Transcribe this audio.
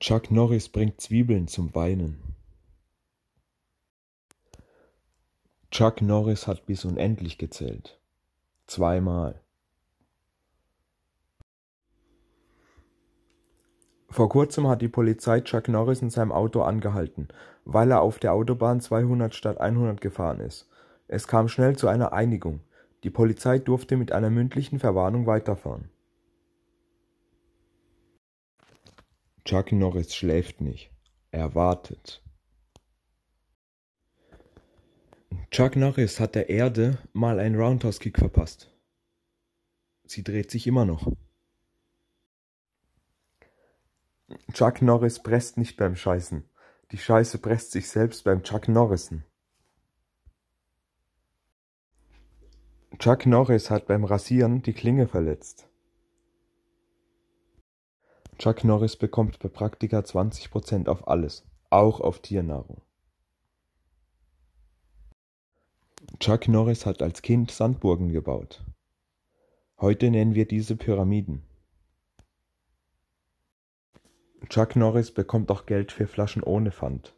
Chuck Norris bringt Zwiebeln zum Weinen. Chuck Norris hat bis unendlich gezählt. Zweimal. Vor kurzem hat die Polizei Chuck Norris in seinem Auto angehalten, weil er auf der Autobahn 200 statt 100 gefahren ist. Es kam schnell zu einer Einigung. Die Polizei durfte mit einer mündlichen Verwarnung weiterfahren. Chuck Norris schläft nicht. Er wartet. Chuck Norris hat der Erde mal einen Roundhouse-Kick verpasst. Sie dreht sich immer noch. Chuck Norris presst nicht beim Scheißen. Die Scheiße presst sich selbst beim Chuck Norrisen. Chuck Norris hat beim Rasieren die Klinge verletzt. Chuck Norris bekommt bei Praktika 20% auf alles, auch auf Tiernahrung. Chuck Norris hat als Kind Sandburgen gebaut. Heute nennen wir diese Pyramiden. Chuck Norris bekommt auch Geld für Flaschen ohne Pfand.